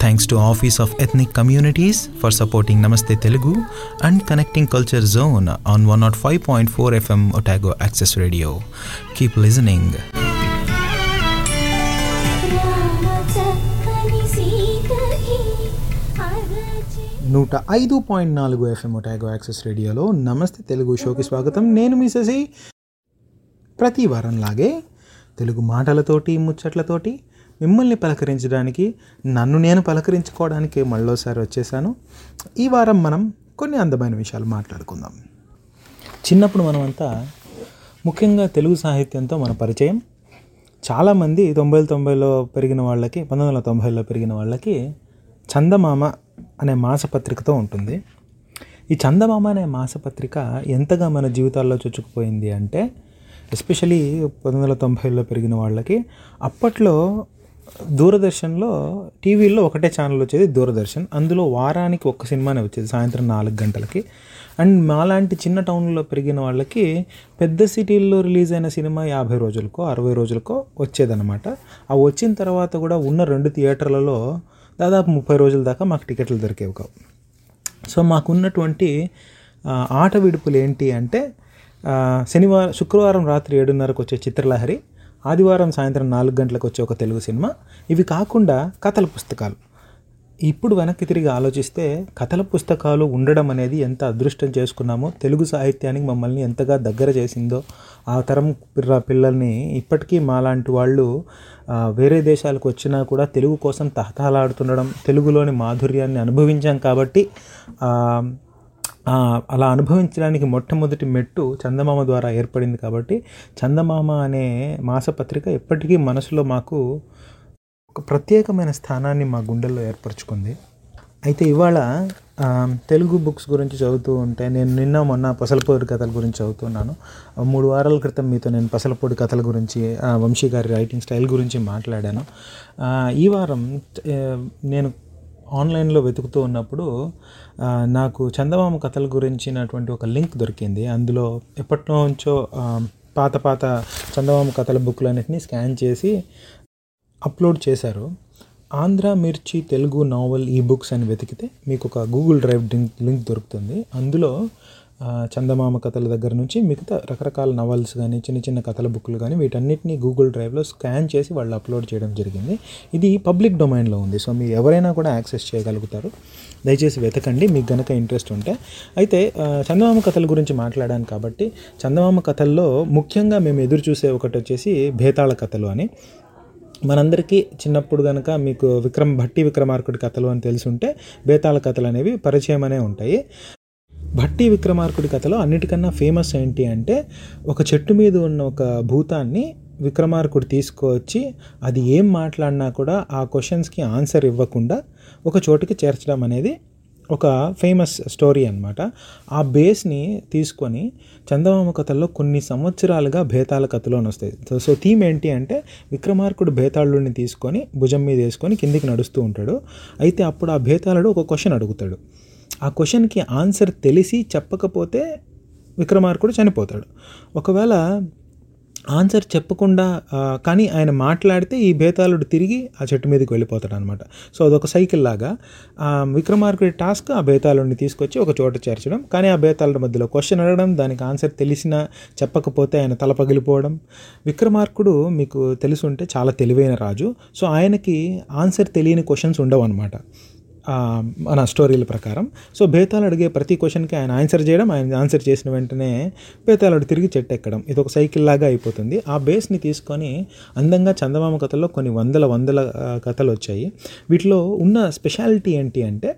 Thanks to office of ethnic communities for supporting Namaste Telugu and connecting culture zone on one not five point four FM Otago access radio keep listening నూట ఐదు point నాలుగు FM Otago access రేడియోలో నమస్తే తెలుగు షోకి స్వాగతం. నేను మీసేసి ప్రతి వారంలాగే తెలుగు మాటలతోటి ముచ్చట్లతోటి మిమ్మల్ని పలకరించడానికి నన్ను నేను పలకరించుకోవడానికి మళ్ళోసారి వచ్చేసాను. ఈ వారం మనం కొన్ని అందమైన విషయాలు మాట్లాడుకుందాం. చిన్నప్పుడు మనమంతా ముఖ్యంగా తెలుగు సాహిత్యంతో మన పరిచయం. చాలామంది తొంభై తొంభైలో పెరిగిన వాళ్ళకి పంతొమ్మిది వందల తొంభైలో పెరిగిన వాళ్ళకి చందమామ అనే మాసపత్రికతో ఉంటుంది. ఈ చందమామ అనే మాసపత్రిక ఎంతగా మన జీవితాల్లో చొచ్చుకుపోయింది అంటే ఎస్పెషలీ పంతొమ్మిది వందల తొంభైలో పెరిగిన వాళ్ళకి అప్పట్లో దూరదర్శన్లో టీవీలో ఒకటే ఛానల్ వచ్చేది దూరదర్శన్. అందులో వారానికి ఒక్క సినిమానే వచ్చేది సాయంత్రం నాలుగు గంటలకి. అండ్ మాలాంటి చిన్న టౌన్లో పెరిగిన వాళ్ళకి పెద్ద సిటీల్లో రిలీజ్ అయిన సినిమా యాభై రోజులకో అరవై రోజులకో వచ్చేదన్నమాట. ఆ వచ్చిన తర్వాత కూడా ఉన్న రెండు థియేటర్లలో దాదాపు ముప్పై రోజుల దాకా మాకు టికెట్లు దొరికేవి కావు. సో మాకున్నటువంటి ఆట విడుపులు ఏంటి అంటే శనివారం శుక్రవారం రాత్రి ఏడున్నరకు వచ్చే చిత్రలహరి ఆదివారం సాయంత్రం నాలుగు గంటలకు వచ్చే ఒక తెలుగు సినిమా. ఇవి కాకుండా కథల పుస్తకాలు. ఇప్పుడు వెనక్కి తిరిగి ఆలోచిస్తే కథల పుస్తకాలు ఉండడం అనేది ఎంత అదృష్టం చేసుకున్నామో తెలుగు సాహిత్యానికి మమ్మల్ని ఎంతగా దగ్గర చేసిందో ఆ తరం పిల్లల్ని ఇప్పటికీ మాలాంటి వాళ్ళు వేరే దేశాలకు వచ్చినా కూడా తెలుగు కోసం తహతహలాడుతుండడం తెలుగులోని మాధుర్యాన్ని అనుభవించాం కాబట్టి అలా అనుభవించడానికి మొట్టమొదటి మెట్టు చందమామ ద్వారా ఏర్పడింది కాబట్టి చందమామ అనే మాసపత్రిక ఎప్పటికీ మనసులో మాకు ఒక ప్రత్యేకమైన స్థానాన్ని మా గుండెల్లో ఏర్పరచుకుంది. అయితే ఇవాళ తెలుగు బుక్స్ గురించి చదువుతూ ఉంటే నేను నిన్న మొన్న పసలపొడి కథల గురించి చదువుతున్నాను. ఆ, మూడు వారాల క్రితం మీతో నేను పసలపొడి కథల గురించి వంశీ గారి రైటింగ్ స్టైల్ గురించి మాట్లాడాను. ఈ వారం నేను ఆన్లైన్లో వెతుకుతూ ఉన్నప్పుడు నాకు చందమామ కథల గురించినటువంటి ఒక లింక్ దొరికింది. అందులో ఎప్పటినుంచో పాత పాత చందమామ కథల బుక్లన్నింటినీ స్కాన్ చేసి అప్లోడ్ చేశారు. ఆంధ్ర మిర్చి తెలుగు నావల్ ఈ బుక్స్ అని వెతికితే మీకు ఒక గూగుల్ డ్రైవ్ లింక్ లింక్ దొరుకుతుంది. అందులో చందమామ కథల దగ్గర నుంచి మిగతా రకరకాల నవల్స్ కానీ చిన్న చిన్న కథల బుక్లు కానీ వీటన్నిటిని గూగుల్ డ్రైవ్లో స్కాన్ చేసి వాళ్ళు అప్లోడ్ చేయడం జరిగింది. ఇది పబ్లిక్ డొమైన్లో ఉంది. సో మీరు ఎవరైనా కూడా యాక్సెస్ చేయగలుగుతారు. దయచేసి వెతకండి. మీకు గనక ఇంట్రెస్ట్ ఉంటే. అయితే చందమామ కథల గురించి మాట్లాడాను కాబట్టి చందమామ కథల్లో ముఖ్యంగా మేము ఎదురు చూసే ఒకటి వచ్చేసి భేతాళ కథలు అని. మనందరికీ చిన్నప్పుడు కనుక మీకు విక్రమ్ భట్టి విక్రమార్కుడి కథలు అని తెలిసి ఉంటే బేతాళ కథలు అనేవి పరిచయం అనే ఉంటాయి. భట్టి విక్రమార్కుడి కథలో అన్నిటికన్నా ఫేమస్ ఏంటి అంటే ఒక చెట్టు మీద ఉన్న ఒక భూతాన్ని విక్రమార్కుడు తీసుకువచ్చి అది ఏం మాట్లాడినా కూడా ఆ క్వశ్చన్స్కి ఆన్సర్ ఇవ్వకుండా ఒక చోటుకి చేర్చడం అనేది ఒక ఫేమస్ స్టోరీ అన్నమాట. ఆ బేస్ని తీసుకొని చందమామ కథల్లో కొన్ని సంవత్సరాలుగా భేతాల కథలోని వస్తాయి. సో సో థీమ్ ఏంటి అంటే విక్రమార్కుడు భేతాళుడిని తీసుకొని భుజం మీద వేసుకొని కిందికి నడుస్తూ ఉంటాడు. అయితే అప్పుడు ఆ భేతాళుడు ఒక క్వశ్చన్ అడుగుతాడు. ఆ క్వశ్చన్కి ఆన్సర్ తెలిసి చెప్పకపోతే విక్రమార్కుడు చనిపోతాడు. ఒకవేళ ఆన్సర్ చెప్పకుండా కానీ ఆయన మాట్లాడితే ఈ బేతాళుడు తిరిగి ఆ చెట్టు మీదకి వెళ్ళిపోతాడు అనమాట సో అదొక సైకిల్ లాగా ఆ, విక్రమార్కుడి టాస్క్ ఆ బేతాళుడిని తీసుకొచ్చి ఒక చోట చేర్చడం కానీ ఆ బేతాళుడి మధ్యలో క్వశ్చన్ అడగడం దానికి ఆన్సర్ తెలిసినా చెప్పకపోతే ఆయన తల పగిలిపోవడం. విక్రమార్కుడు మీకు తెలుసుంటే చాలా తెలివైన రాజు. సో ఆయనకి ఆన్సర్ తెలియని క్వశ్చన్స్ ఉండవు అనమాట మన స్టోరీల ప్రకారం. సో బేతాలు అడిగే ప్రతి క్వశ్చన్కి ఆయన ఆన్సర్ చేయడం ఆయన ఆన్సర్ చేసిన వెంటనే బేతాళుడు తిరిగి చెట్టు ఎక్కడం. ఇది ఒక సైకిల్ లాగా అయిపోతుంది. ఆ బేస్ని తీసుకొని అందంగా చందమామ కథల్లో కొన్ని వందల వందల కథలు వచ్చాయి. వీటిలో ఉన్న స్పెషాలిటీ ఏంటి అంటే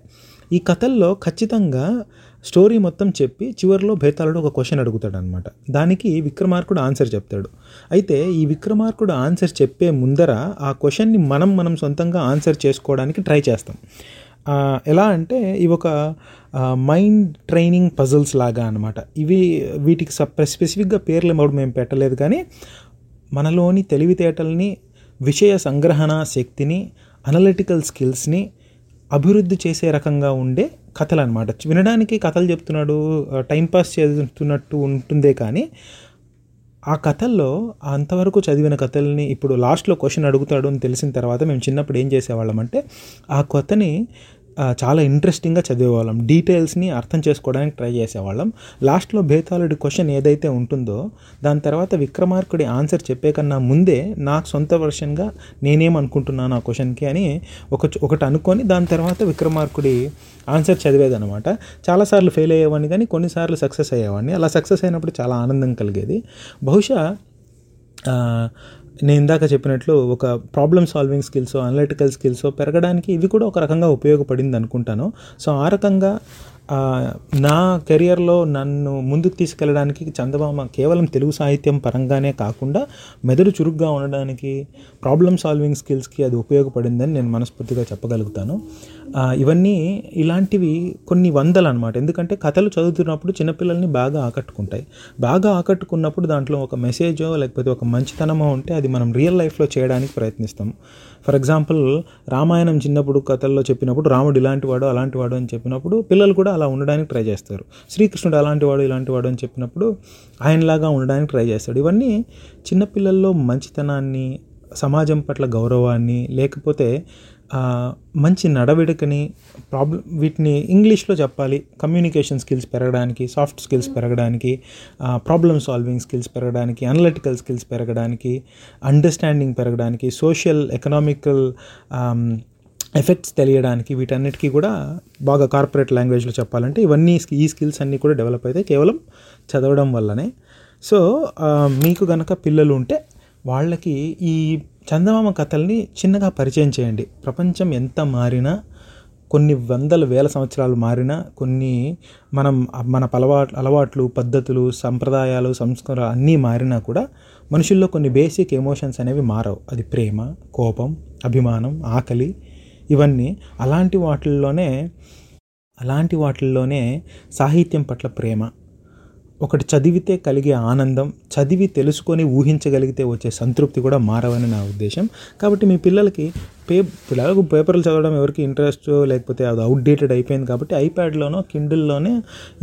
ఈ కథల్లో ఖచ్చితంగా స్టోరీ మొత్తం చెప్పి చివరిలో బేతాళుడు ఒక క్వశ్చన్ అడుగుతాడు అనమాట దానికి విక్రమార్కుడు ఆన్సర్ చెప్తాడు. అయితే ఈ విక్రమార్కుడు ఆన్సర్ చెప్పే ముందర ఆ క్వశ్చన్ని మనం మనం సొంతంగా ఆన్సర్ చేసుకోవడానికి ట్రై చేస్తాం. ఎలా అంటే ఇవి ఒక మైండ్ ట్రైనింగ్ పజల్స్ లాగా అనమాట ఇవి వీటికి సప్ స్పెసిఫిక్గా పేర్లు ఎవరు మేము పెట్టలేదు కానీ మనలోని తెలివితేటల్ని విషయ సంగ్రహణ శక్తిని అనలిటికల్ స్కిల్స్ని అభివృద్ధి చేసే రకంగా ఉండే కథలు అనమాట వినడానికి కథలు చెప్తున్నాడు టైంపాస్ చేస్తున్నట్టు ఉంటుందే కానీ ఆ కథల్లో అంతవరకు చదివిన కథల్ని ఇప్పుడు లాస్ట్లో క్వశ్చన్ అడుగుతాడు అని తెలిసిన తర్వాత మేము చిన్నప్పుడు ఏం చేసేవాళ్ళం అంటే ఆ కథని చాలా ఇంట్రెస్టింగ్గా చదివేవాళ్ళం. డీటెయిల్స్ని అర్థం చేసుకోవడానికి ట్రై చేసేవాళ్ళం. లాస్ట్లో బేతాళుడి క్వశ్చన్ ఏదైతే ఉంటుందో దాని తర్వాత విక్రమార్కుడి ఆన్సర్ చెప్పే కన్నా ముందే నాకు సొంత వర్షన్గా నేనేమనుకుంటున్నాను ఆ క్వశ్చన్కి అని ఒక ఒకటి అనుకొని దాని తర్వాత విక్రమార్కుడి ఆన్సర్ చదివేదనమాట చాలాసార్లు ఫెయిల్ అయ్యేవాడిని కానీ కొన్నిసార్లు సక్సెస్ అయ్యేవాడిని. అలా సక్సెస్ అయినప్పుడు చాలా ఆనందం కలిగేది. బహుశా నేను ఇందాక చెప్పినట్లు ఒక problem solving skills analytical skills పెరగడానికి ఇవి కూడా ఒక రకంగా ఉపయోగపడింది అనుకుంటాను. సో ఆ రకంగా నా కెరియర్లో నన్ను ముందుకు తీసుకెళ్ళడానికి చందమామ కేవలం తెలుగు సాహిత్యం పరంగానే కాకుండా మెదడు చురుగ్గా ఉండడానికి ప్రాబ్లమ్ సాల్వింగ్ స్కిల్స్కి అది ఉపయోగపడిందని నేను మనస్ఫూర్తిగా చెప్పగలుగుతాను. ఇవన్నీ ఇలాంటివి కొన్ని వందలు అనమాట ఎందుకంటే కథలు చదువుతున్నప్పుడు చిన్నపిల్లల్ని బాగా ఆకట్టుకుంటాయి. బాగా ఆకట్టుకున్నప్పుడు దాంట్లో ఒక మెసేజో లేకపోతే ఒక మంచితనమో ఉంటే అది మనం రియల్ లైఫ్లో చేయడానికి ప్రయత్నిస్తాం. ఫర్ ఎగ్జాంపుల్ రామాయణం చిన్నప్పుడు కథల్లో చెప్పినప్పుడు రాముడు ఇలాంటి వాడు అలాంటి వాడు అని చెప్పినప్పుడు పిల్లలు కూడా అలా ఉండడానికి ట్రై చేస్తారు. శ్రీకృష్ణుడు అలాంటి వాడు ఇలాంటి వాడు అని చెప్పినప్పుడు ఆయనలాగా ఉండడానికి ట్రై చేస్తాడు. ఇవన్నీ చిన్నపిల్లల్లో మంచితనాన్ని సమాజం పట్ల గౌరవాన్ని లేకపోతే మంచి నడవడికని ప్రాబ్లం వీటిని ఇంగ్లీష్లో చెప్పాలి. కమ్యూనికేషన్ స్కిల్స్ పెరగడానికి సాఫ్ట్ స్కిల్స్ పెరగడానికి ప్రాబ్లమ్ సాల్వింగ్ స్కిల్స్ పెరగడానికి అనలిటికల్ స్కిల్స్ పెరగడానికి అండర్స్టాండింగ్ పెరగడానికి సోషల్ ఎకనామికల్ ఎఫెక్ట్స్ తెలియడానికి వీటన్నిటికీ కూడా బాగా కార్పొరేట్ లాంగ్వేజ్లో చెప్పాలంటే ఇవన్నీ ఈ స్కిల్స్ అన్నీ కూడా డెవలప్ అయితే కేవలం చదవడం వల్లనే. సో మీకు కనుక పిల్లలు ఉంటే వాళ్ళకి ఈ చందమామ కథల్ని చిన్నగా పరిచయం చేయండి. ప్రపంచం ఎంత మారినా కొన్ని వందల వేల సంవత్సరాలు మారినా కొన్ని మనం మన పలవా అలవాట్లు పద్ధతులు సంప్రదాయాలు సంస్కారాలు అన్నీ మారినా కూడా మనుషుల్లో కొన్ని బేసిక్ ఎమోషన్స్ అనేవి మారవు. అది ప్రేమ కోపం అభిమానం ఆకలి ఇవన్నీ అలాంటి వాటిల్లోనే అలాంటి వాటిల్లోనే సాహిత్యం పట్ల ప్రేమ. ఒకటి చదివితే కలిగే ఆనందం చదివి తెలుసుకొని ఊహించగలిగితే వచ్చే సంతృప్తి కూడా మారవని నా ఉద్దేశం. కాబట్టి మీ పిల్లలకి పే పిల్లలకు పేపర్లు చదవడం ఎవరికి ఇంట్రెస్ట్ లేకపోతే అది అవుట్డేటెడ్ అయిపోయింది కాబట్టి ఐప్యాడ్లోనో కిండిల్లోనే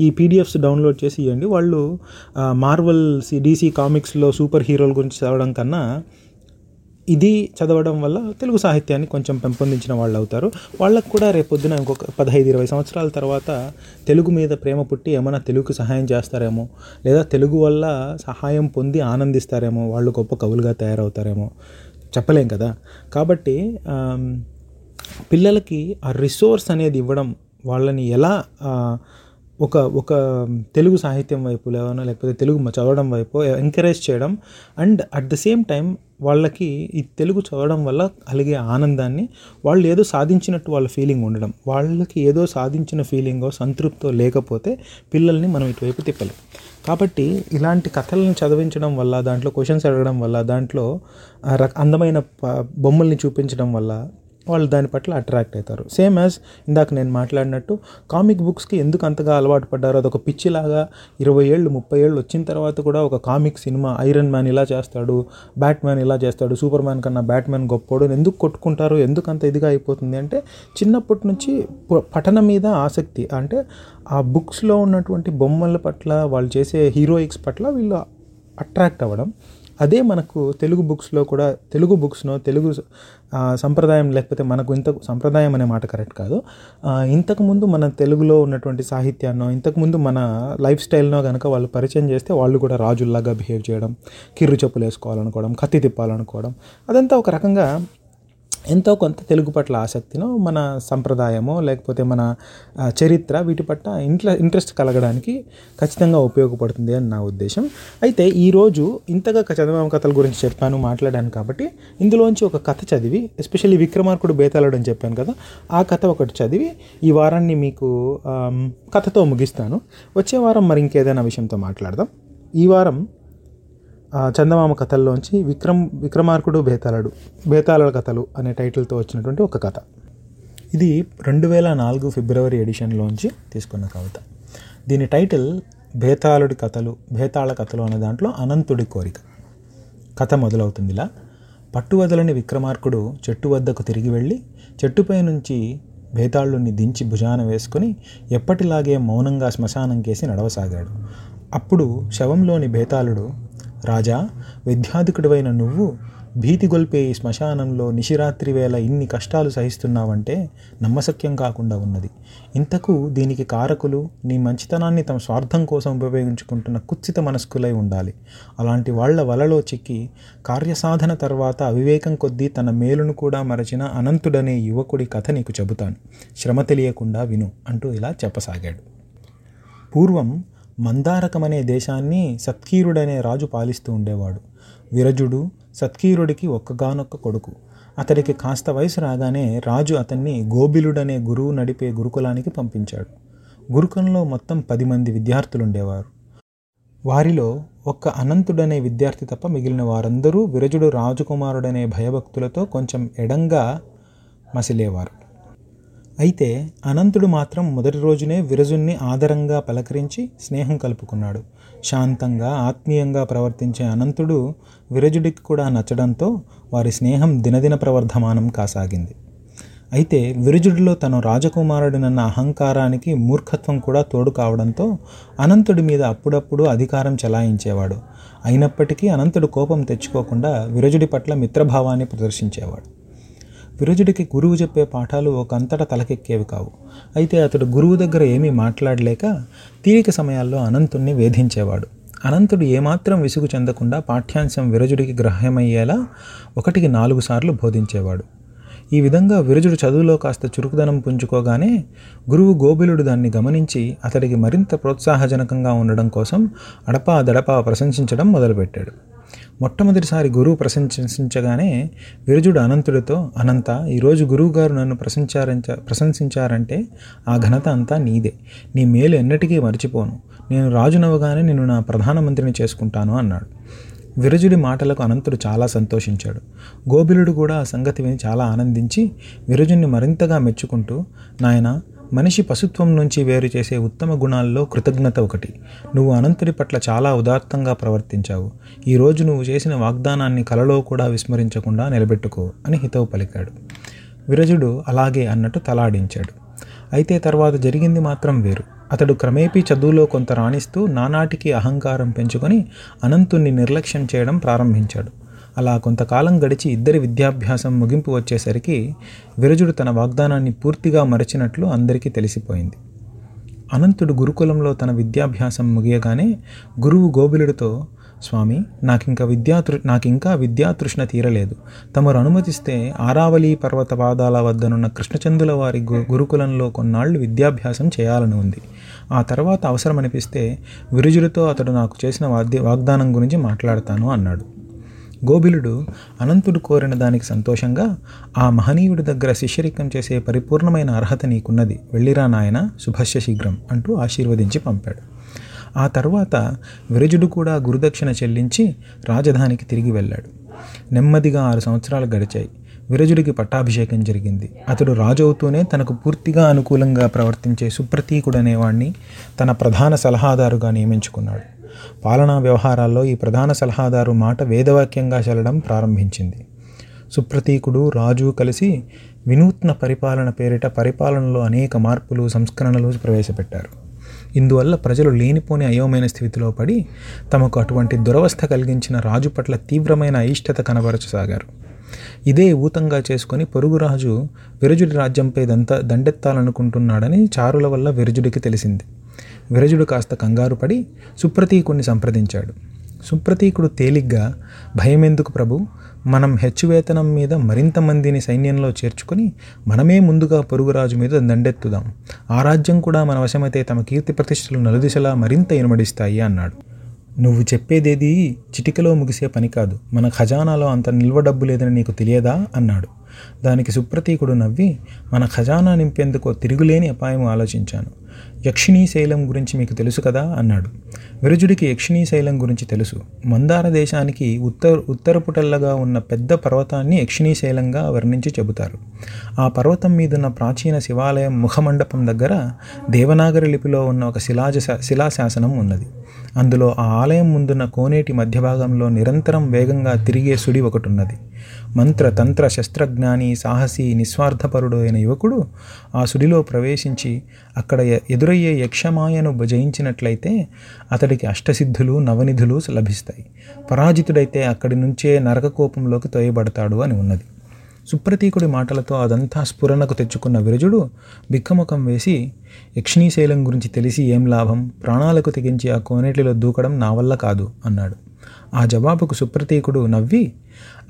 ఈ పీడిఎఫ్స్ డౌన్లోడ్ చేసి ఇవ్వండి వాళ్ళు మార్వల్ డీసీ కామిక్స్లో సూపర్ హీరోల గురించి చదవడం కన్నా ఇది చదవడం వల్ల తెలుగు సాహిత్యాన్ని కొంచెం పెంపొందించిన వాళ్ళు అవుతారు. వాళ్ళకు కూడా రేపొద్దున ఇంకొక పదహైదు ఇరవై సంవత్సరాల తర్వాత తెలుగు మీద ప్రేమ పుట్టి ఏమైనా తెలుగుకి సహాయం చేస్తారేమో లేదా తెలుగు వల్ల సహాయం పొంది ఆనందిస్తారేమో వాళ్ళు గొప్ప కవులుగా తయారవుతారేమో చెప్పలేం కదా. కాబట్టి పిల్లలకి ఆ రిసోర్స్ అనేది ఇవ్వడం వాళ్ళని ఎలా ఒక ఒక తెలుగు సాహిత్యం వైపు లేవనో లేకపోతే తెలుగు చదవడం వైపు ఎంకరేజ్ చేయడం and at the same time వాళ్ళకి ఈ తెలుగు చదవడం వల్ల కలిగే ఆనందాన్ని వాళ్ళు ఏదో సాధించినట్టు వాళ్ళ ఫీలింగ్ ఉండడం. వాళ్ళకి ఏదో సాధించిన ఫీలింగో సంతృప్తో లేకపోతే పిల్లల్ని మనం ఇటువైపు తిప్పలేం. కాబట్టి ఇలాంటి కథలను చదివించడం వల్ల దాంట్లో క్వశ్చన్స్ అడగడం వల్ల దాంట్లో రక- అందమైన బొమ్మల్ని చూపించడం వల్ల వాళ్ళు దాని పట్ల అట్రాక్ట్ అవుతారు. సేమ్ యాజ్ ఇందాక నేను మాట్లాడినట్టు కామిక్ బుక్స్కి ఎందుకు అంతగా అలవాటు పడ్డారో? అదొక పిచ్చిలాగా ఇరవై ఏళ్ళు ముప్పై ఏళ్ళు వచ్చిన తర్వాత కూడా ఒక కామిక్ సినిమా ఐరన్ మ్యాన్ ఇలా చేస్తాడు బ్యాట్ మ్యాన్ ఇలా చేస్తాడు సూపర్ మ్యాన్ కన్నా బ్యాట్ మ్యాన్ గొప్పోడు ఎందుకు కొట్టుకుంటారు? ఎందుకు అంత ఇదిగా అయిపోతుంది? అంటే చిన్నప్పటి నుంచి పఠనం మీద ఆసక్తి. అంటే ఆ బుక్స్లో ఉన్నటువంటి బొమ్మల పట్ల వాళ్ళు చేసే హీరోయిక్స్ పట్ల వీళ్ళు అట్రాక్ట్ అవ్వడం. అదే మనకు తెలుగు బుక్స్లో కూడా తెలుగు బుక్స్ను తెలుగు సంప్రదాయం లేకపోతే మనకు ఇంత సంప్రదాయం అనే మాట కరెక్ట్ కాదు. ఇంతకుముందు మన తెలుగులో ఉన్నటువంటి సాహిత్యాన్నో ఇంతకుముందు మన లైఫ్ స్టైల్నో కనుక వాళ్ళు పరిచయం చేస్తే వాళ్ళు కూడా రాజుల్లాగా బిహేవ్ చేయడం కిర్రు చెప్పులు వేసుకోవాలనుకోవడం కత్తి తిప్పాలనుకోవడం అదంతా ఒక రకంగా ఎంతో కొంత తెలుగు పట్ల ఆసక్తినో మన సంప్రదాయమో లేకపోతే మన చరిత్ర వీటి పట్ల ఇంట్ల ఇంట్రెస్ట్ కలగడానికి ఖచ్చితంగా ఉపయోగపడుతుంది అని నా ఉద్దేశం. అయితే ఈరోజు ఇంతగా చందమామ కథల గురించి చెప్పాను మాట్లాడాను కాబట్టి ఇందులోంచి ఒక కథ చదివి ఎస్పెషల్లీ విక్రమార్కుడు బేతాళుడు అని చెప్పాను కదా ఆ కథ ఒకటి చదివి ఈ వారాన్ని మీకు కథతో ముగిస్తాను. వచ్చే వారం మరి ఇంకేదైనా విషయంతో మాట్లాడదాం. ఈ వారం చందమామ కథల్లోంచి విక్రమ్ విక్రమార్కుడు బేతాళుడు బేతాళుల కథలు అనే టైటిల్తో వచ్చినటువంటి ఒక కథ. ఇది రెండు వేల నాలుగు ఫిబ్రవరి ఎడిషన్లోంచి తీసుకున్న కవిత. దీని టైటిల్ బేతాళుడి కథలు బేతాళ కథలు అనే దాంట్లో అనంతుడి కోరిక. కథ మొదలవుతుంది ఇలా. పట్టువదలని విక్రమార్కుడు చెట్టు వద్దకు తిరిగి వెళ్ళి చెట్టుపై నుంచి భేతాళుని దించి భుజాన వేసుకుని ఎప్పటిలాగే మౌనంగా శ్మశానం కేసి నడవసాగాడు. అప్పుడు శవంలోని భేతాళుడు రాజా విద్యాధికుడివైన నువ్వు భీతిగొల్పే ఈ శ్మశానంలో నిశిరాత్రి వేళ ఇన్ని కష్టాలు సహిస్తున్నావంటే నమ్మశక్యం కాకుండా ఉన్నది. ఇంతకు దీనికి కారకులు నీ మంచితనాన్ని తమ స్వార్థం కోసం ఉపయోగించుకుంటున్న కుత్సిత మనస్కులై ఉండాలి. అలాంటి వాళ్ళ వలలో చిక్కి కార్యసాధన తర్వాత అవివేకం కొద్దీ తన మేలును కూడా మరచిన అనంతుడనే యువకుడి కథ నీకు చెబుతాను. శ్రమ తెలియకుండా విను అంటూ ఇలా చెప్పసాగాడు. పూర్వం మందారకమనే దేశాన్ని సత్కీరుడనే రాజు పాలిస్తూ ఉండేవాడు. విరజుడు సత్కీరుడికి ఒక్కగానొక్క కొడుకు. అతడికి కాస్త వయసు రాగానే రాజు అతన్ని గోబిలుడనే గురువు నడిపే గురుకులానికి పంపించాడు. గురుకులంలో మొత్తం పది మంది విద్యార్థులు ఉండేవారు వారిలో ఒక్క అనంతుడనే విద్యార్థి తప్ప మిగిలిన వారందరూ విరజుడు రాజకుమారుడనే భయభక్తులతో కొంచెం ఎడంగా మసిలేవారు. అయితే అనంతుడు మాత్రం మొదటి రోజునే విరజుణ్ణి ఆదరంగా పలకరించి స్నేహం కలుపుకున్నాడు. శాంతంగా ఆత్మీయంగా ప్రవర్తించే అనంతుడు విరజుడికి కూడా నచ్చడంతో వారి స్నేహం దినదిన ప్రవర్ధమానం కాసాగింది. అయితే విరజుడిలో తను రాజకుమారుడినన్న అహంకారానికి మూర్ఖత్వం కూడా తోడు కావడంతో అనంతుడి మీద అప్పుడప్పుడు అధికారం చెలాయించేవాడు. అయినప్పటికీ అనంతుడు కోపం తెచ్చుకోకుండా విరజుడి పట్ల మిత్రభావాన్ని ప్రదర్శించేవాడు. విరజుడికి గురువు చెప్పే పాఠాలు ఒకంతట తలకెక్కేవి కావు. అయితే అతడు గురువు దగ్గర ఏమీ మాట్లాడలేక తీరిక సమయాల్లో అనంతుణ్ణి వేధించేవాడు. అనంతుడు ఏమాత్రం విసుగు చెందకుండా పాఠ్యాంశం విరజుడికి గ్రహ్యమయ్యేలా ఒకటికి నాలుగు సార్లు బోధించేవాడు. ఈ విధంగా విరజుడు చదువులో కాస్త చురుకుదనం పుంజుకోగానే గురువు గోబిలుడు దాన్ని గమనించి అతడికి మరింత ప్రోత్సాహజనకంగా ఉండడం కోసం అడపా దడపా ప్రశంసించడం మొదలుపెట్టాడు. మొట్టమొదటిసారి గురువు ప్రశంసించగానే విరజుడు అనంతుడితో అనంత ఈరోజు గురువుగారు నన్ను ప్రశంచారంచ ప్రశంసించారంటే ఆ ఘనత అంతా నీదే. నీ మేలు ఎన్నటికీ మర్చిపోను. నేను రాజునవగానే నిన్ను నా ప్రధానమంత్రిని చేసుకుంటాను అన్నాడు. విరజుడి మాటలకు అనంతుడు చాలా సంతోషించాడు. గోబిలుడు కూడా ఆ సంగతి విని చాలా ఆనందించి విరజుని మరింతగా మెచ్చుకుంటూ నాయన మనిషి పశుత్వం నుంచి వేరు చేసే ఉత్తమ గుణాల్లో కృతజ్ఞత ఒకటి. నువ్వు అనంతుడి పట్ల చాలా ఉదాత్తంగా ప్రవర్తించావు. ఈరోజు నువ్వు చేసిన వాగ్దానాన్ని కలలో కూడా విస్మరించకుండా నిలబెట్టుకో అని హితవు పలికాడు. విరజుడు అలాగే అన్నట్టు తలాడించాడు. అయితే తర్వాత జరిగింది మాత్రం వేరు. అతడు క్రమేపీ చదువులో కొంత రాణిస్తూ నానాటికి అహంకారం పెంచుకొని అనంతుణ్ణి నిర్లక్ష్యం చేయడం ప్రారంభించాడు. అలా కొంతకాలం గడిచి ఇద్దరి విద్యాభ్యాసం ముగింపు వచ్చేసరికి విరజుడు తన వాగ్దానాన్ని పూర్తిగా మరచినట్లు అందరికీ తెలిసిపోయింది. అనంతుడు గురుకులంలో తన విద్యాభ్యాసం ముగియగానే గురువు గోబిలుడితో స్వామి నాకింక విద్యాతృ నాకింకా విద్యాతృష్ణ తీరలేదు. తమరు అనుమతిస్తే ఆరావళి పర్వత పాదాల వద్దనున్న కృష్ణచందుల వారి గు గురుకులంలో కొన్నాళ్ళు విద్యాభ్యాసం చేయాలని ఉంది. ఆ తర్వాత అవసరమనిపిస్తే విరుజుడితో అతడు నాకు చేసిన వాద్య వాగ్దానం గురించి మాట్లాడతాను అన్నాడు. గోబిలుడు అనంతుడు కోరిన దానికి సంతోషంగా ఆ మహనీయుడి దగ్గర శిష్యరికం చేసే పరిపూర్ణమైన అర్హత నీకున్నది. వెళ్ళిరా నాయన శుభస్య శీఘ్రం అంటూ ఆశీర్వదించి పంపాడు. ఆ తర్వాత విరజుడు కూడా గురుదక్షిణ చెల్లించి రాజధానికి తిరిగి వెళ్ళాడు. నెమ్మదిగా ఆరు సంవత్సరాలు గడిచాయి. విరజుడికి పట్టాభిషేకం జరిగింది. అతడు రాజు అవుతూనే తనకు పూర్తిగా అనుకూలంగా ప్రవర్తించే సుప్రతీకుడనేవాణ్ణి తన ప్రధాన సలహాదారుగా నియమించుకున్నాడు. పాలనా వ్యవహారాల్లో ఈ ప్రధాన సలహాదారు మాట వేదవాక్యంగా చెల్లడం ప్రారంభించింది. సుప్రతీకుడు రాజు కలిసి వినూత్న పరిపాలన పేరిట పరిపాలనలో అనేక మార్పులు సంస్కరణలు ప్రవేశపెట్టారు. ఇందువల్ల ప్రజలు లేనిపోని అయోమైన స్థితిలో పడి తమకు అటువంటి దురవస్థ కలిగించిన రాజు పట్ల తీవ్రమైన అయిష్టత కనబరచసాగారు. ఇదే ఊతంగా చేసుకొని పొరుగురాజు విరజుడి రాజ్యంపై దంత దండెత్తాలనుకుంటున్నాడని చారుల వల్ల విరజుడికి తెలిసింది. విరజుడు కాస్త కంగారు పడి సుప్రతీకుణ్ణి సంప్రదించాడు. సుప్రతీకుడు తేలిగ్గా భయమెందుకు ప్రభు? మనం హెచ్చువేతనం మీద మరింత మందిని సైన్యంలో చేర్చుకుని మనమే ముందుగా పొరుగురాజు మీద దండెత్తుదాం. ఆ రాజ్యం కూడా మన వశమైతే తమ కీర్తి ప్రతిష్టలు నలుదిశలా మరింత ఇనుమడిస్తాయి అన్నాడు. నువ్వు చెప్పేదేది చిటికలో ముగిసే పని కాదు. మన ఖజానాలో అంత నిల్వ డబ్బు లేదని నీకు తెలియదా? అన్నాడు. దానికి సుప్రతీకుడు నవ్వి మన ఖజానా నింపేందుకు తిరుగులేని అపాయం ఆలోచించాను. యక్షిణీ శైలం గురించి మీకు తెలుసు కదా? అన్నాడు. విరజుడికి యక్షిణీ శైలం గురించి తెలుసు. మందార దేశానికి ఉత్తర ఉత్తరపుటల్లగా ఉన్న పెద్ద పర్వతాన్ని యక్షిణీ శైలంగా వర్ణించి చెబుతారు. ఆ పర్వతం మీదున్న ప్రాచీన శివాలయం ముఖమండపం దగ్గర దేవనాగరి లిపిలో ఉన్న ఒక శిలాజ శిలాశాసనం ఉన్నది. అందులో ఆ ఆలయం ముందున్న కోనేటి మధ్య భాగంలో నిరంతరం వేగంగా తిరిగే సుడి ఒకటి ఉన్నది మంత్ర తంత్ర శస్త్రజ్ఞాని సాహసి నిస్వార్థపరుడు అయిన యువకుడు ఆ సుడిలో ప్రవేశించి అక్కడ ఎదురయ్యే యక్షమాయను జయించినట్లయితే అతడికి అష్టసిద్ధులు నవనిధులు లభిస్తాయి. పరాజితుడైతే అక్కడి నుంచే నరకకోపంలోకి తోయబడతాడు అని ఉన్నది. సుప్రతీకుడి మాటలతో అదంతా స్ఫురణకు తెచ్చుకున్న విరజుడు బిక్కముఖం వేసి యక్షిణీశైలం గురించి తెలిసి ఏం లాభం? ప్రాణాలకు తెగించి ఆ కోనేటిలో దూకడం నా వల్ల కాదు అన్నాడు. ఆ జవాబుకు సుప్రతీకుడు నవ్వి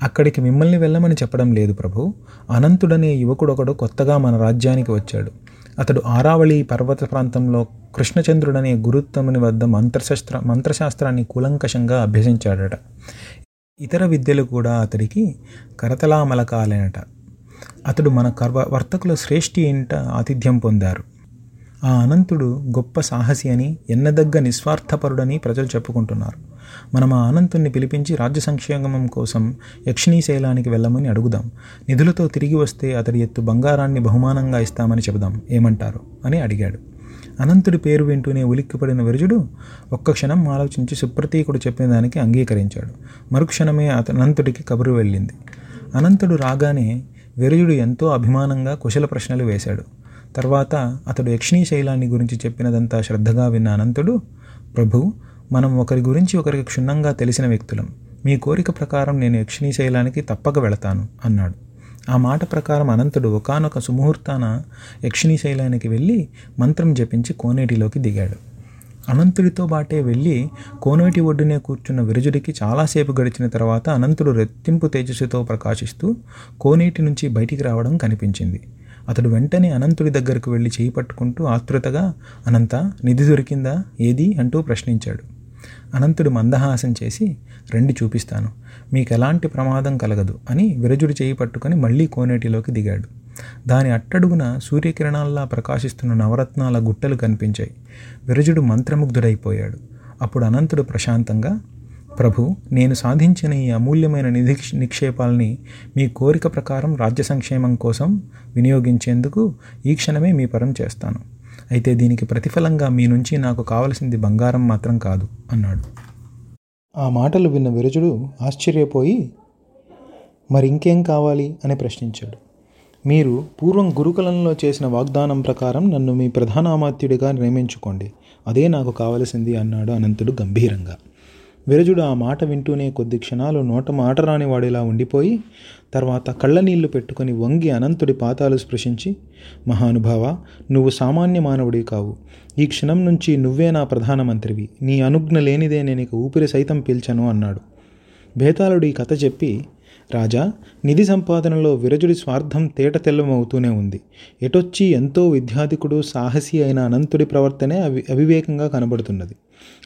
అక్కడికి మిమ్మల్ని వెళ్ళమని చెప్పడం లేదు ప్రభు. అనంతుడనే యువకుడొకడు కొత్తగా మన రాజ్యానికి వచ్చాడు. అతడు ఆరావళి పర్వత ప్రాంతంలో కృష్ణచంద్రుడనే గురుత్తముని వద్ద మంత్రశాస్త్ర మంత్రశాస్త్రాన్ని కూలంకషంగా అభ్యసించాడట. ఇతర విద్యలు కూడా అతడికి కరతలామలకాలేనట. అతడు మన కర్వ వర్తకుల శ్రేష్ఠి ఇంట ఆతిథ్యం పొందారు. ఆ అనంతుడు గొప్ప సాహసి అని ఎన్నదగ్గ నిస్వార్థపరుడని ప్రజలు చెప్పుకుంటున్నారు. మనం ఆ అనంతుణ్ణి పిలిపించి రాజ్య సంక్షేమం కోసం యక్షిణీశైలానికి వెళ్ళమని అడుగుదాం. నిధులతో తిరిగి వస్తే అతడి ఎత్తు బంగారాన్ని బహుమానంగా ఇస్తామని చెబుదాం. ఏమంటారు? అని అడిగాడు. అనంతుడి పేరు వింటూనే ఉలిక్కిపడిన విరుజుడు ఒక్క క్షణం ఆలోచించి సుప్రతీకుడు చెప్పిన దానికి అంగీకరించాడు. మరుక్షణమే అనంతుడికి కబురు వెళ్ళింది. అనంతుడు రాగానే విరజుడు ఎంతో అభిమానంగా కుశల ప్రశ్నలు వేశాడు. తర్వాత అతడు యక్షిణీ శైలాన్ని గురించి చెప్పినదంతా శ్రద్ధగా విన్న అనంతుడు ప్రభు మనం ఒకరి గురించి ఒకరికి క్షుణ్ణంగా తెలిసిన వ్యక్తులం. మీ కోరిక ప్రకారం నేను యక్షిణీ శైలానికి తప్పక వెళతాను అన్నాడు. ఆ మాట ప్రకారం అనంతుడు ఒకానొక సుముహూర్తాన యక్షిణీ శైలానికి వెళ్ళి మంత్రం జపించి కోనేటిలోకి దిగాడు. అనంతుడితో బాటే వెళ్ళి కోనేటి ఒడ్డునే కూర్చున్న విరజుడికి చాలాసేపు గడిచిన తర్వాత అనంతుడు రెత్తింపు తేజస్సుతో ప్రకాశిస్తూ కోనేటి నుంచి బయటికి రావడం కనిపించింది. అతడు వెంటనే అనంతుడి దగ్గరకు వెళ్ళి చేయి పట్టుకుంటూ ఆతృతగా అనంత నిధి దొరికిందా? ఏది? అంటూ ప్రశ్నించాడు. అనంతుడు మందహాసం చేసి రెండు చూపిస్తాను. మీకు ఎలాంటి ప్రమాదం కలగదు అని విరజుడు చేయి పట్టుకొని మళ్ళీ కోనేటిలోకి దిగాడు. దాని అట్టడుగున సూర్యకిరణాల్లా ప్రకాశిస్తున్న నవరత్నాల గుట్టలు కనిపించాయి. విరజుడు మంత్రముగ్ధుడైపోయాడు. అప్పుడు అనంతుడు ప్రశాంతంగా ప్రభు నేను సాధించిన ఈ అమూల్యమైన నిధి నిక్షేపాల్ని మీ కోరిక ప్రకారం రాజ్య సంక్షేమం కోసం వినియోగించేందుకు ఈ క్షణమే మీ పరం చేస్తాను. అయితే దీనికి ప్రతిఫలంగా మీ నుంచి నాకు కావలసింది బంగారం మాత్రం కాదు అన్నాడు. ఆ మాటలు విన్న విరజుడు ఆశ్చర్యపోయి మరి ఇంకేం కావాలి? అని ప్రశ్నించాడు. మీరు పూర్వం గురుకులంలో చేసిన వాగ్దానం ప్రకారం నన్ను మీ ప్రధానామాత్యుడిగా నియమించుకోండి. అదే నాకు కావలసింది అన్నాడు అనంతుడు గంభీరంగా. విరజుడు ఆ మాట వింటూనే కొద్ది క్షణాలు నోట మాట రాని వాడిలా ఉండిపోయి తర్వాత కళ్ళనీళ్ళు పెట్టుకొని వంగి అనంతుడి పాతాలు స్పృశించి మహానుభావ నువ్వు సామాన్య మానవుడి కావు. ఈ క్షణం నుంచి నువ్వే నా ప్రధానమంత్రివి. నీ అనుజ్ఞ లేనిదే నేను ఇక ఊపిరి సైతం పీల్చను అన్నాడు. భేతాళుడు ఈ కథ చెప్పి రాజా నిధి సంపాదనలో విరజుడి స్వార్థం తేట తెల్లమవుతూనే ఉంది. ఎటొచ్చి ఎంతో విద్యాధికుడు సాహసి అయిన అనంతుడి ప్రవర్తనే అవి అవివేకంగా కనబడుతున్నది.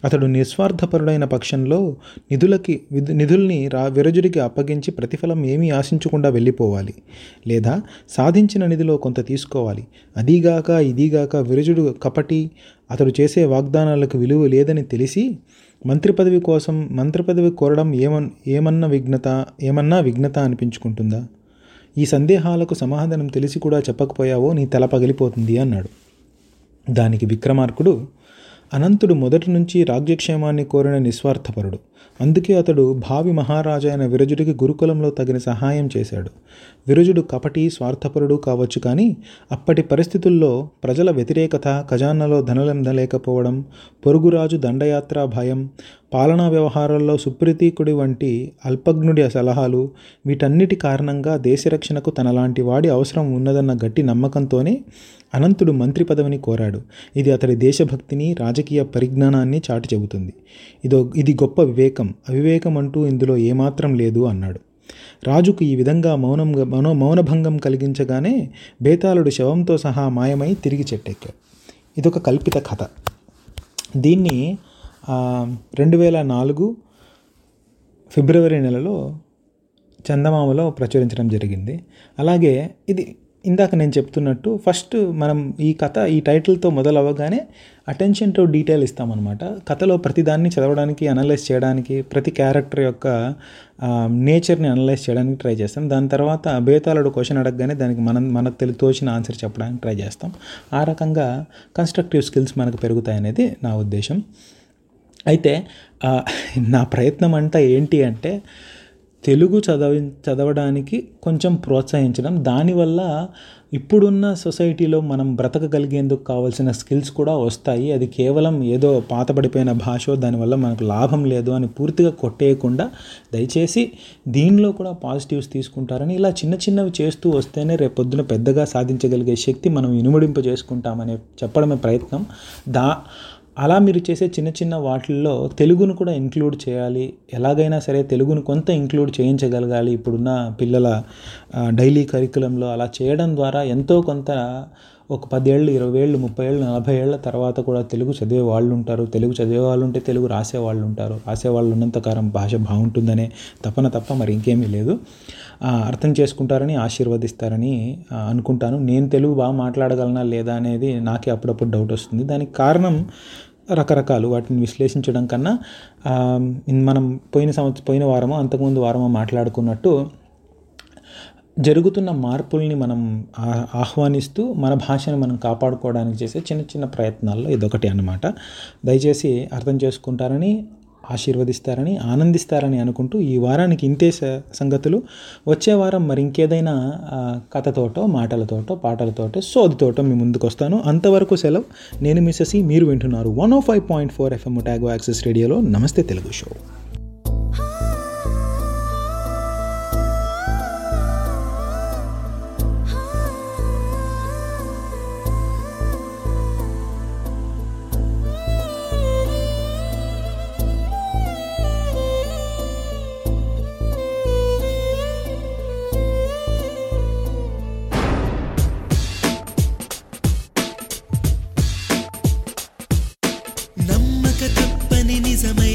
అతడు నిస్వార్థపరుడైన పక్షంలో నిధులకి నిధుల్ని రా విరజుడికి అప్పగించి ప్రతిఫలం ఏమీ ఆశించకుండా వెళ్ళిపోవాలి. లేదా సాధించిన నిధిలో కొంత తీసుకోవాలి. అదీగాక ఇదీగాక విరజుడు కపటి అతడు చేసే వాగ్దానాలకు విలువ లేదని తెలిసి మంత్రి పదవి కోసం మంత్రి పదవి కోరడం ఏమన్ ఏమన్నా విఘ్నత ఏమన్నా విఘ్నత అనిపించుకుంటుందా? ఈ సందేహాలకు సమాధానం తెలిసి కూడా చెప్పకపోయావో నీ తల పగిలిపోతుంది అన్నాడు. దానికి విక్రమార్కుడు అనంతుడు మొదటి నుంచి రాజ్యక్షేమాన్ని కోరిన నిస్వార్థపరుడు. అందుకే అతడు భావి మహారాజా అయిన విరజుడికి గురుకులంలో తగిన సహాయం చేశాడు. విరజుడు కపటి స్వార్థపరుడు కావచ్చు కానీ అప్పటి పరిస్థితుల్లో ప్రజల వ్యతిరేకత ఖజానాలో ధనలం లేకపోవడం పొరుగురాజు దండయాత్ర భయం పాలనా వ్యవహారాల్లో సుప్రీతీకుడి వంటి అల్పజ్ఞుడి సలహాలు వీటన్నిటి కారణంగా దేశరక్షణకు తనలాంటి వాడి అవసరం ఉన్నదన్న గట్టి నమ్మకంతోనే అనంతుడు మంత్రి పదవిని కోరాడు. ఇది అతడి దేశభక్తిని రాజకీయ పరిజ్ఞానాన్ని చాటి చెబుతుంది. ఇదో ఇది గొప్ప వివేక. అవివేకం అంటూ ఇందులో ఏమాత్రం లేదు అన్నాడు. రాజుకు ఈ విధంగా మౌనంగా మనో మౌనభంగం కలిగించగానే బేతాళుడు శవంతో సహా మాయమై తిరిగి చెట్టెక్కాడు. ఇదొక కల్పిత కథ. దీన్ని రెండు వేల నాలుగు ఫిబ్రవరి నెలలో చందమామలో ప్రచురించడం జరిగింది. అలాగే ఇది ఇందాక నేను చెప్తున్నట్టు ఫస్ట్ మనం ఈ కథ ఈ టైటిల్తో మొదలవ్వగానే అటెన్షన్ టు డీటెయిల్ ఇస్తామన్నమాట. కథలో ప్రతిదాన్ని చదవడానికి అనలైజ్ చేయడానికి ప్రతి క్యారెక్టర్ యొక్క నేచర్ని అనలైజ్ చేయడానికి ట్రై చేస్తాం. దాని తర్వాత బేతాళుడు క్వశ్చన్ అడగగానే దానికి మనం మనకు తెలి తోచిన ఆన్సర్ చెప్పడానికి ట్రై చేస్తాం. ఆ రకంగా కన్స్ట్రక్టివ్ స్కిల్స్ మనకు పెరుగుతాయనేది నా ఉద్దేశం. అయితే నా ప్రయత్నం అంతా ఏంటి అంటే తెలుగు చదవి చదవడానికి కొంచెం ప్రోత్సహించడం. దానివల్ల ఇప్పుడున్న సొసైటీలో మనం బ్రతకగలిగేందుకు కావాల్సిన స్కిల్స్ కూడా వస్తాయి. అది కేవలం ఏదో పాతబడిపోయిన భాషో దానివల్ల మనకు లాభం లేదు అని పూర్తిగా కొట్టేయకుండా దయచేసి దీనిలో కూడా పాజిటివ్స్ తీసుకుంటారని ఇలా చిన్న చిన్నవి చేస్తూ వస్తేనే రేపు పొద్దున పెద్దగా సాధించగలిగే శక్తి మనం ఇనుమడింప చేసుకుంటామనే చెప్పడమే ప్రయత్నం. దా అలా మీరు చేసే చిన్న చిన్న వాటిల్లో తెలుగును కూడా ఇంక్లూడ్ చేయాలి. ఎలాగైనా సరే తెలుగును కొంత ఇంక్లూడ్ చేయించగలగాలి. ఇప్పుడున్న పిల్లల డైలీ కరికులంలో అలా చేయడం ద్వారా ఎంతో కొంత ఒక పదేళ్ళు ఇరవై ఏళ్ళు ముప్పై ఏళ్ళు నలభై ఏళ్ళ తర్వాత కూడా తెలుగు చదివే వాళ్ళు ఉంటారు తెలుగు చదివే వాళ్ళు ఉంటే తెలుగు రాసే వాళ్ళు ఉంటారు రాసే వాళ్ళు ఉన్నంతకాలం భాష బాగుంటుందనే తపన తప్ప మరి ఇంకేమీ లేదు. అర్థం చేసుకుంటారని ఆశీర్వదిస్తారని అనుకుంటాను. నేను తెలుగు బాగా మాట్లాడగలనా లేదా అనేది నాకే అప్పుడప్పుడు డౌట్ వస్తుంది. దానికి కారణం రకరకాలు. వాటిని విశ్లేషించడం కన్నా మనం పోయిన సంవత్సరం పోయిన వారమో అంతకుముందు వారమో మాట్లాడుకున్నట్టు జరుగుతున్న మార్పుల్ని మనం ఆహ్వానిస్తూ మన భాషను మనం కాపాడుకోవడానికి చేసే చిన్న చిన్న ప్రయత్నాల్లో ఇదొకటి అన్నమాట. దయచేసి అర్థం చేసుకుంటారని ఆశీర్వదిస్తారని ఆనందిస్తారని అనుకుంటూ ఈ వారానికి ఇంతే సంగతులు. వచ్చే వారం మరి ఇంకేదైనా కథతోటో మాటలతోటో పాటలతోటో సోదితోటో మీ ముందుకు వస్తాను అంతవరకు సెలవు. నేను మిస్సెసి మీరు వింటున్నారు one o five point four FM ట్యాగో access రేడియోలో. నమస్తే Telugu show. amazing.